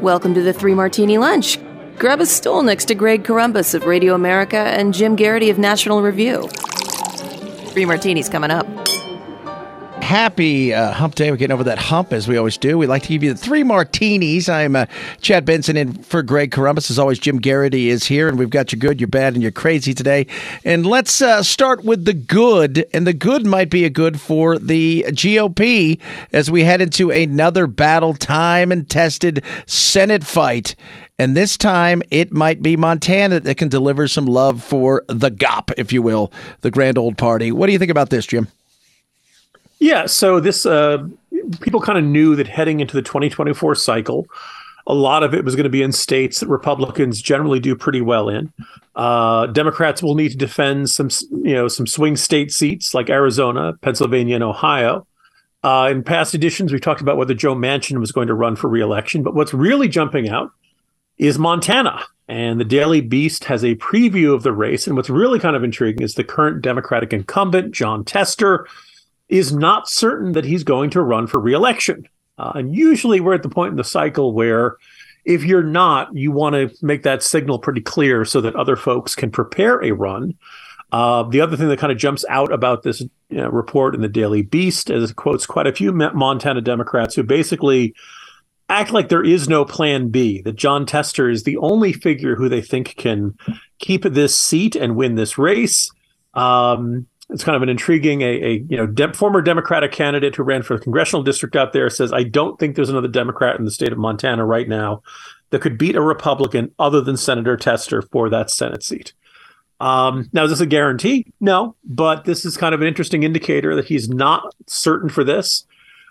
Welcome to the Three Martini Lunch. Grab a stool next to Greg Corombos of Radio America and Jim Geraghty of National Review. Three martinis coming up happy uh, hump day. We're getting over that hump as we always do. We like to give you the three martinis. I'm uh, Chad Benson in for Greg Corombos. As always, Jim Geraghty is here, and we've got your good, your bad, and your crazy today. And let's uh, start with the good. And the good might be a good for the GOP as we head into another battle time and tested Senate fight. And this time, it might be Montana that can deliver some love for the GOP, if you will, the grand old party. What do you think about this, Jim? Yeah, so this uh, people kind of knew that heading into the 2024 cycle, a lot of it was going to be in states that Republicans generally do pretty well in. Uh, Democrats will need to defend some, you know, some swing state seats like Arizona, Pennsylvania, and Ohio. Uh, in past editions, we talked about whether Joe Manchin was going to run for reelection, but what's really jumping out is Montana. And the Daily Beast has a preview of the race. And what's really kind of intriguing is the current Democratic incumbent, Jon Tester, is not certain that he's going to run for reelection. Uh, and usually we're at the point in the cycle where if you're not, you want to make that signal pretty clear so that other folks can prepare a run. Uh, the other thing that kind of jumps out about this you know, report in the Daily Beast is it quotes quite a few Montana Democrats who basically act like there is no plan B, that Jon Tester is the only figure who they think can keep this seat and win this race. Um, it's kind of an intriguing a, a you know de- former Democratic candidate who ran for the congressional district out there says I don't think there's another Democrat in the state of Montana right now that could beat a Republican other than Senator Tester for that Senate seat. Um, now, is this a guarantee? No, but this is kind of an interesting indicator that he's not certain for this.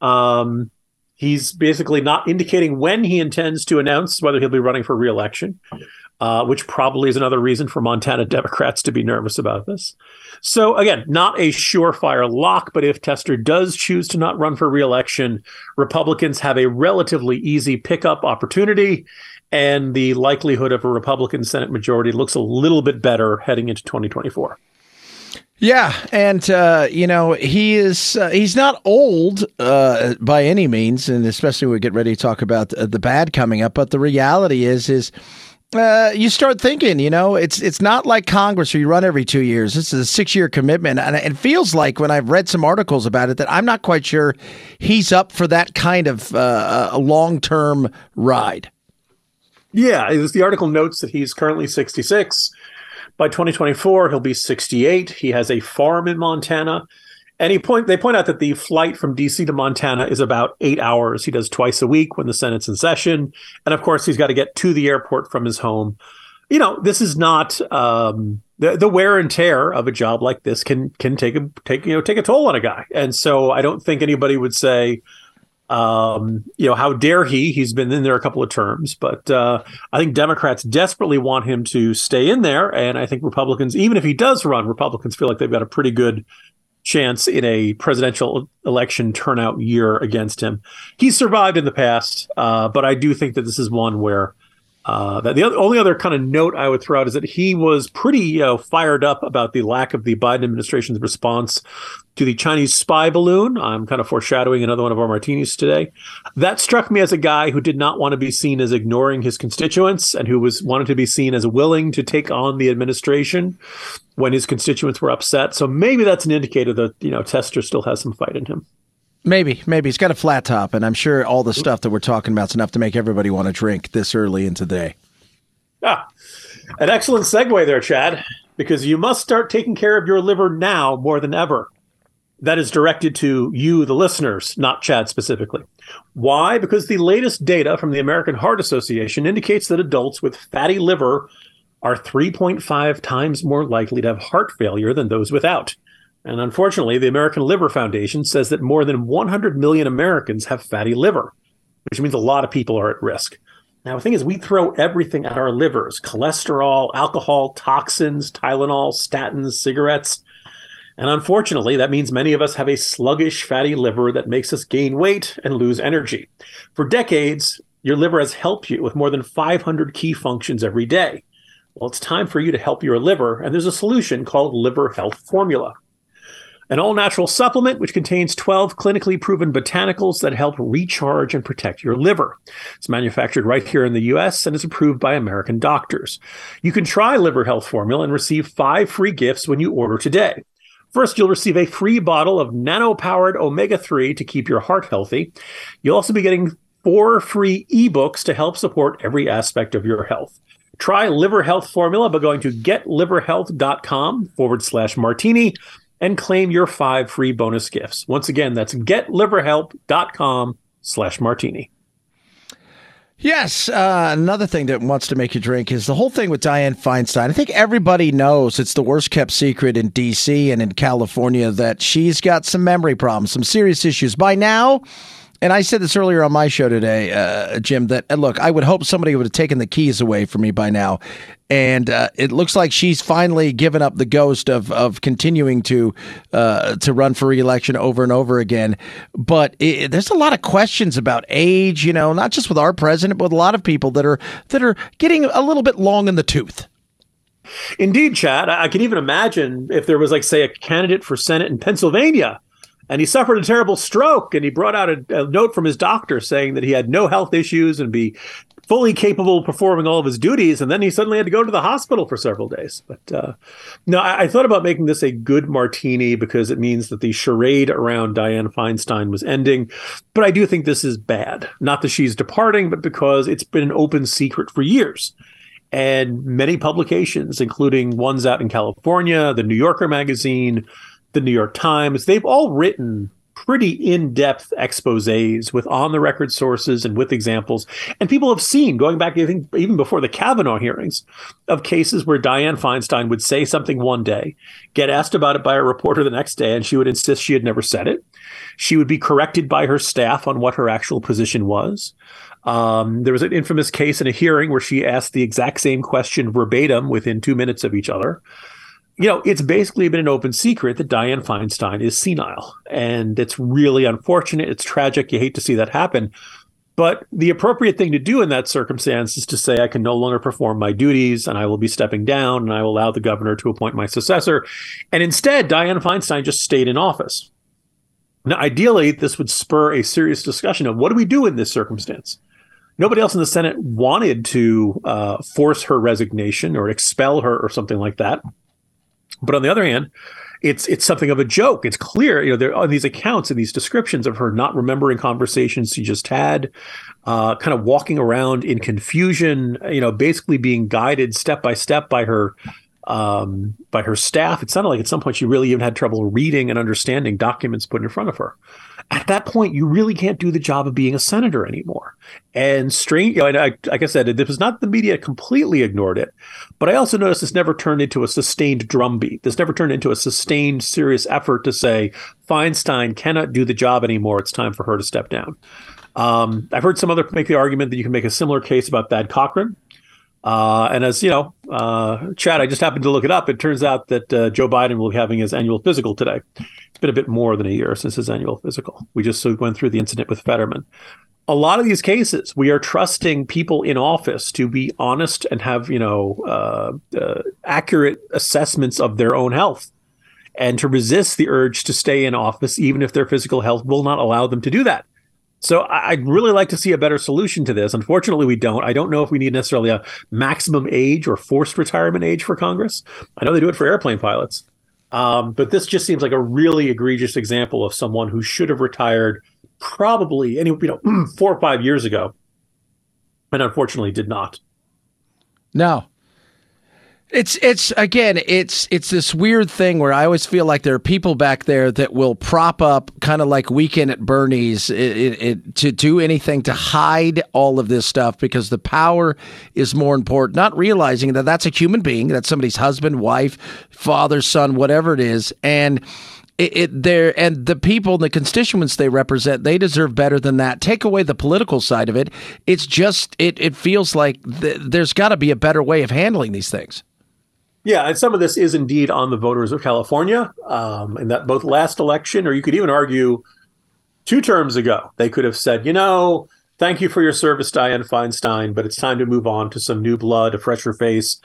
Um, he's basically not indicating when he intends to announce whether he'll be running for reelection uh, which probably is another reason for Montana Democrats to be nervous about this. So, again, not a surefire lock, but if Tester does choose to not run for reelection, Republicans have a relatively easy pickup opportunity, and the likelihood of a Republican Senate majority looks a little bit better heading into 2024. Yeah, and uh, you know he is uh, not old uh, by any means, and especially we get ready to talk about the bad coming up. But the reality is, is uh, you start thinking, you know, it's it's not like Congress where you run every two years. This is a six year commitment, and it feels like when I've read some articles about it that I'm not quite sure he's up for that kind of uh, long term ride. Yeah, the article notes that he's currently 66. By 2024, he'll be 68. He has a farm in Montana. And he point they point out that the flight from DC to Montana is about eight hours. He does twice a week when the Senate's in session, and of course he's got to get to the airport from his home. You know, this is not um, the the wear and tear of a job like this can can take a take you know take a toll on a guy, and so I don't think anybody would say. Um, you know, how dare he? He's been in there a couple of terms, but uh, I think Democrats desperately want him to stay in there. And I think Republicans, even if he does run, Republicans feel like they've got a pretty good chance in a presidential election turnout year against him. He's survived in the past, uh, but I do think that this is one where uh, the other, only other kind of note I would throw out is that he was pretty know, fired up about the lack of the Biden administration's response to the Chinese spy balloon. I'm kind of foreshadowing another one of our martinis today. That struck me as a guy who did not want to be seen as ignoring his constituents and who was wanted to be seen as willing to take on the administration when his constituents were upset. So maybe that's an indicator that you know Tester still has some fight in him. Maybe, maybe he's got a flat top, and I'm sure all the stuff that we're talking about is enough to make everybody want to drink this early into the day. Ah, an excellent segue there, Chad, because you must start taking care of your liver now more than ever. That is directed to you, the listeners, not Chad specifically. Why? Because the latest data from the American Heart Association indicates that adults with fatty liver are 3.5 times more likely to have heart failure than those without. And unfortunately, the American Liver Foundation says that more than 100 million Americans have fatty liver, which means a lot of people are at risk. Now, the thing is, we throw everything at our livers cholesterol, alcohol, toxins, Tylenol, statins, cigarettes. And unfortunately, that means many of us have a sluggish fatty liver that makes us gain weight and lose energy. For decades, your liver has helped you with more than 500 key functions every day. Well, it's time for you to help your liver, and there's a solution called Liver Health Formula. An all natural supplement which contains 12 clinically proven botanicals that help recharge and protect your liver. It's manufactured right here in the US and is approved by American doctors. You can try Liver Health Formula and receive five free gifts when you order today. First, you'll receive a free bottle of nano powered omega 3 to keep your heart healthy. You'll also be getting four free ebooks to help support every aspect of your health. Try Liver Health Formula by going to getliverhealth.com forward slash martini and claim your five free bonus gifts. Once again, that's getliverhelp.com slash martini. Yes, uh, another thing that wants to make you drink is the whole thing with Dianne Feinstein. I think everybody knows it's the worst kept secret in D.C. and in California that she's got some memory problems, some serious issues. By now, and I said this earlier on my show today, uh, Jim, that uh, look, I would hope somebody would have taken the keys away from me by now. And uh, it looks like she's finally given up the ghost of of continuing to uh, to run for reelection over and over again. But it, there's a lot of questions about age, you know, not just with our president, but with a lot of people that are that are getting a little bit long in the tooth. Indeed, Chad. I can even imagine if there was, like, say, a candidate for Senate in Pennsylvania and he suffered a terrible stroke and he brought out a, a, note from his doctor saying that he had no health issues and be fully capable of performing all of his duties. And then he suddenly had to go to the hospital for several days. But uh, no I, I, thought about making this a good martini because it means that the charade around dianne feinstein was ending. But i do think this is bad. Not that she's departing but because it's been an open secret for years. And many publications including ones out in california the new yorker magazine the New York Times, they've all written pretty in-depth exposés with on-the-record sources and with examples. And people have seen, going back, think, even before the Kavanaugh hearings, of cases where Dianne Feinstein would say something one day, get asked about it by a reporter the next day, and she would insist she had never said it. She would be corrected by her staff on what her actual position was. Um, there was an infamous case in a hearing where she asked the exact same question verbatim within two minutes of each other you know, it's basically been an open secret that Dianne Feinstein is senile. And it's really unfortunate. It's tragic. You hate to see that happen. But the appropriate thing to do in that circumstance is to say, I can no longer perform my duties and I will be stepping down and I will allow the governor to appoint my successor. And instead, Dianne Feinstein just stayed in office. Now, ideally, this would spur a serious discussion of what do we do in this circumstance? Nobody else in the Senate wanted to uh, force her resignation or expel her or something like that. But on the other hand, it's it's something of a joke. It's clear, you know, there are these accounts and these descriptions of her not remembering conversations she just had, uh, kind of walking around in confusion, you know, basically being guided step by step by her um, by her staff. It sounded like at some point she really even had trouble reading and understanding documents put in front of her. At that point, you really can't do the job of being a senator anymore. And strange, you know, I, like I said, it was not the media completely ignored it, but I also noticed this never turned into a sustained drumbeat. This never turned into a sustained, serious effort to say Feinstein cannot do the job anymore. It's time for her to step down. Um, I've heard some other make the argument that you can make a similar case about Thad Cochran, uh, and as you know, uh, Chad, I just happened to look it up. It turns out that uh, Joe Biden will be having his annual physical today. It's been a bit more than a year since his annual physical. We just went through the incident with Fetterman. A lot of these cases, we are trusting people in office to be honest and have you know uh, uh, accurate assessments of their own health, and to resist the urge to stay in office, even if their physical health will not allow them to do that. So I'd really like to see a better solution to this. Unfortunately, we don't. I don't know if we need necessarily a maximum age or forced retirement age for Congress. I know they do it for airplane pilots. Um, but this just seems like a really egregious example of someone who should have retired probably any you know four or five years ago, and unfortunately did not. No, it's it's again it's it's this weird thing where I always feel like there are people back there that will prop up kind of like Weekend at Bernie's it, it, it, to do anything to hide all of this stuff because the power is more important. Not realizing that that's a human being, that's somebody's husband, wife, father, son, whatever it is, and it, it there and the people the constituents they represent they deserve better than that. Take away the political side of it. It's just it it feels like th- there's got to be a better way of handling these things yeah, and some of this is indeed on the voters of California, um, and that both last election, or you could even argue two terms ago, they could have said, you know, thank you for your service, Dianne Feinstein, but it's time to move on to some new blood, a fresher face.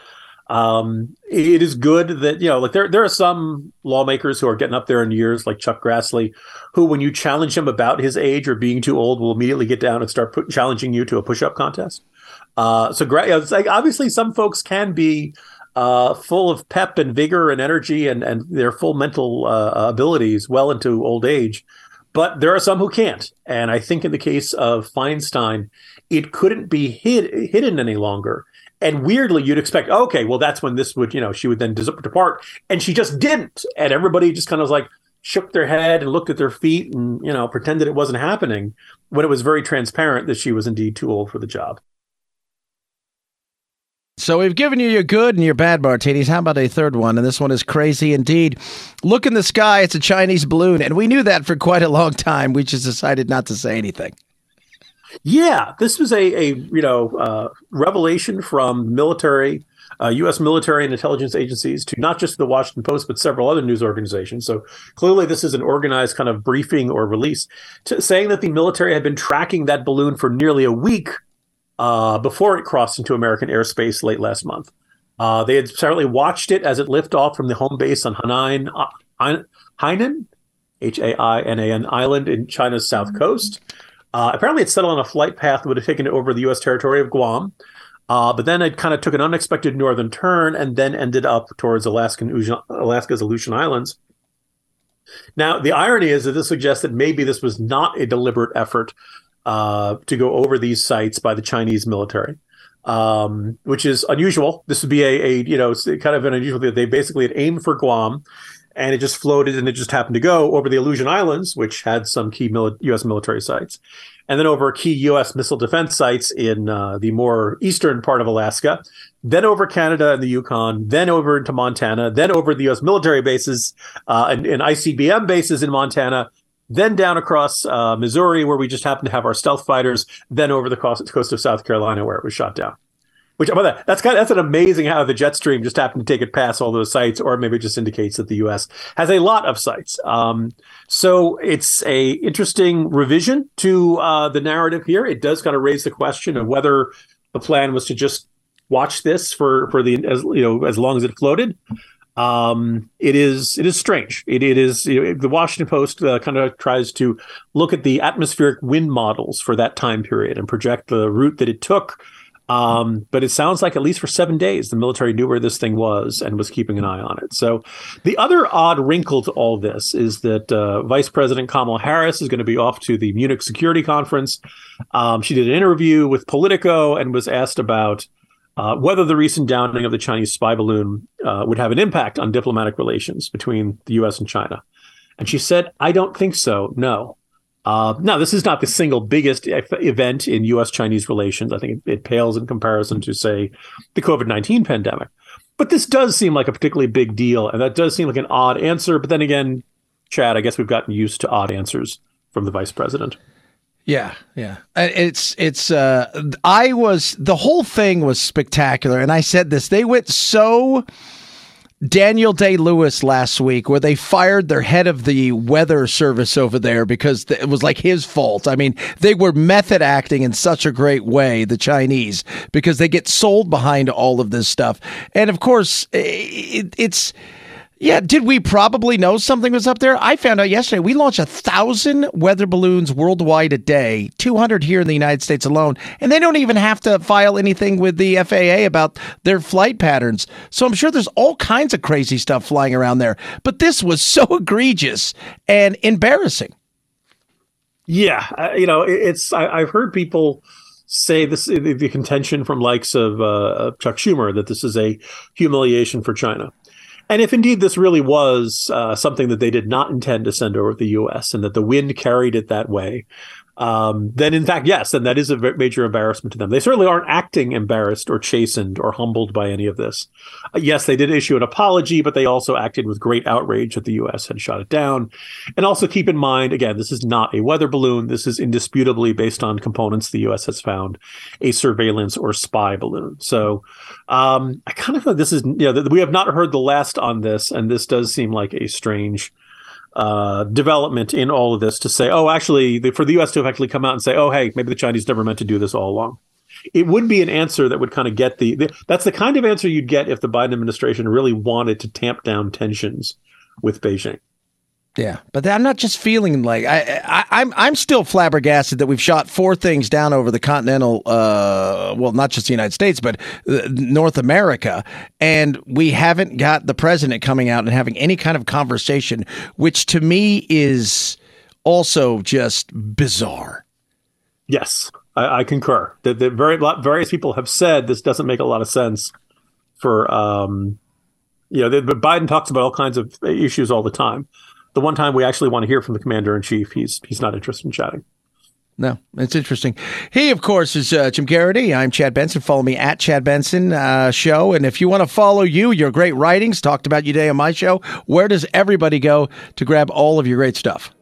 Um, it is good that you know, like there there are some lawmakers who are getting up there in years, like Chuck Grassley, who, when you challenge him about his age or being too old, will immediately get down and start put, challenging you to a push up contest. Uh, so, like obviously some folks can be uh, full of pep and vigor and energy and and their full mental uh, abilities well into old age, but there are some who can't. And I think in the case of Feinstein, it couldn't be hid, hidden any longer and weirdly, you'd expect, okay, well, that's when this would, you know, she would then depart. And she just didn't. And everybody just kind of was like shook their head and looked at their feet and, you know, pretended it wasn't happening when it was very transparent that she was indeed too old for the job. So we've given you your good and your bad martinis. How about a third one? And this one is crazy indeed. Look in the sky, it's a Chinese balloon. And we knew that for quite a long time. We just decided not to say anything. Yeah, this was a, a you know uh, revelation from military, uh, U.S. military and intelligence agencies to not just the Washington Post but several other news organizations. So clearly, this is an organized kind of briefing or release to, saying that the military had been tracking that balloon for nearly a week uh, before it crossed into American airspace late last month. Uh, they had certainly watched it as it lifted off from the home base on Hainan, uh, Hainan, H A I N A N island in China's south coast. Uh, apparently, it settled on a flight path that would have taken it over the U.S. territory of Guam. Uh, but then it kind of took an unexpected northern turn and then ended up towards Alaskan, Alaska's Aleutian Islands. Now, the irony is that this suggests that maybe this was not a deliberate effort uh, to go over these sites by the Chinese military, um, which is unusual. This would be a, a you know kind of an unusual thing. They basically had aimed for Guam, and it just floated and it just happened to go over the Aleutian Islands, which had some key mili- U.S. military sites, and then over key U.S. missile defense sites in uh, the more eastern part of Alaska, then over Canada and the Yukon, then over into Montana, then over the U.S. military bases uh, and, and, ICBM bases in Montana, then down across uh, Missouri, where we just happened to have our stealth fighters, then over the coast, coast of South Carolina, where it was shot down. Which, by that, that's kind of that's an amazing how the jet stream just happened to take it past all those sites, or maybe just indicates that the U.S. has a lot of sites. Um, so it's a interesting revision to uh, the narrative here. It does kind of raise the question of whether the plan was to just watch this for for the as you know as long as it floated. Um, it is it is strange. It, it is you know, the Washington Post uh, kind of tries to look at the atmospheric wind models for that time period and project the route that it took um, but it sounds like at least for seven days, the military knew where this thing was and was keeping an eye on it. So, the other odd wrinkle to all this is that uh, Vice President Kamala Harris is going to be off to the Munich Security Conference. Um, she did an interview with Politico and was asked about uh, whether the recent downing of the Chinese spy balloon uh, would have an impact on diplomatic relations between the U.S. and China. And she said, I don't think so. No. Uh, now, this is not the single biggest event in U.S. Chinese relations. I think it, it pales in comparison to, say, the COVID 19 pandemic. But this does seem like a particularly big deal. And that does seem like an odd answer. But then again, Chad, I guess we've gotten used to odd answers from the vice president. Yeah, yeah. It's it's uh I was the whole thing was spectacular and I said this they went so Daniel Day Lewis last week, where they fired their head of the weather service over there because it was like his fault. I mean, they were method acting in such a great way, the Chinese, because they get sold behind all of this stuff. And of course, it, it's yeah, did we probably know something was up there? I found out yesterday we launch a thousand weather balloons worldwide a day, 200 here in the United States alone, and they don't even have to file anything with the FAA about their flight patterns. So I'm sure there's all kinds of crazy stuff flying around there. But this was so egregious and embarrassing. Yeah, you know, it's I, have heard people say this the, the contention from likes of uh, Chuck Schumer that this is a humiliation for China. And if indeed this really was uh, something that they did not intend to send over the U.S. and that the wind carried it that way, um, then in fact, yes, then that is a major embarrassment to them. They certainly aren't acting embarrassed or chastened or humbled by any of this. Uh, yes, they did issue an apology, but they also acted with great outrage that the U.S. had shot it down. And also keep in mind, again, this is not a weather balloon. This is indisputably based on components the U.S. has found a surveillance or spy balloon. So um, I kind of thought this is, you know, we have not heard the last on this, and this does seem like a strange uh, development in all of this to say, oh, actually, the, for the U.S. to have actually come out and say, oh, hey, maybe the Chinese never meant to do this all along. it would be an answer that would kind of get the, the that's the kind of answer you'd get if the Biden administration really wanted to tamp down tensions with Beijing. Yeah, but I'm not just feeling like I, I I'm I'm still flabbergasted that we've shot four things down over the continental, uh, well, not just the United States, but uh, North America, and we haven't got the president coming out and having any kind of conversation, which to me is also just bizarre. Yes, I, I concur. That very various people have said this doesn't make a lot of sense for um, you know, the, Biden talks about all kinds of issues all the time the one time we actually want to hear from the commander in chief, he's he's not interested in chatting. No, it's interesting. He, of course, is uh, Jim Geraghty. I'm Chad Benson. Follow me at Chad Benson uh, Show. And if you want to follow you, your great writings, talked about you today on my show, where does everybody go to grab all of your great stuff?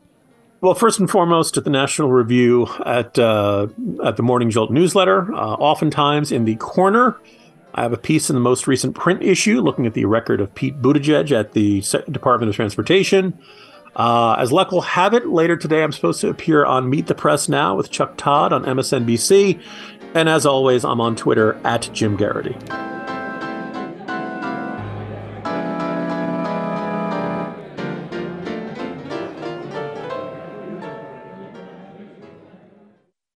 Well, first and foremost, at the National Review, at uh, at the Morning Jolt newsletter, uh, oftentimes in the corner, I have a piece in the most recent print issue looking at the record of Pete Buttigieg at the Department of Transportation. Uh, as luck will have it, later today I'm supposed to appear on Meet the Press Now with Chuck Todd on MSNBC. And as always, I'm on Twitter at Jim Geraghty.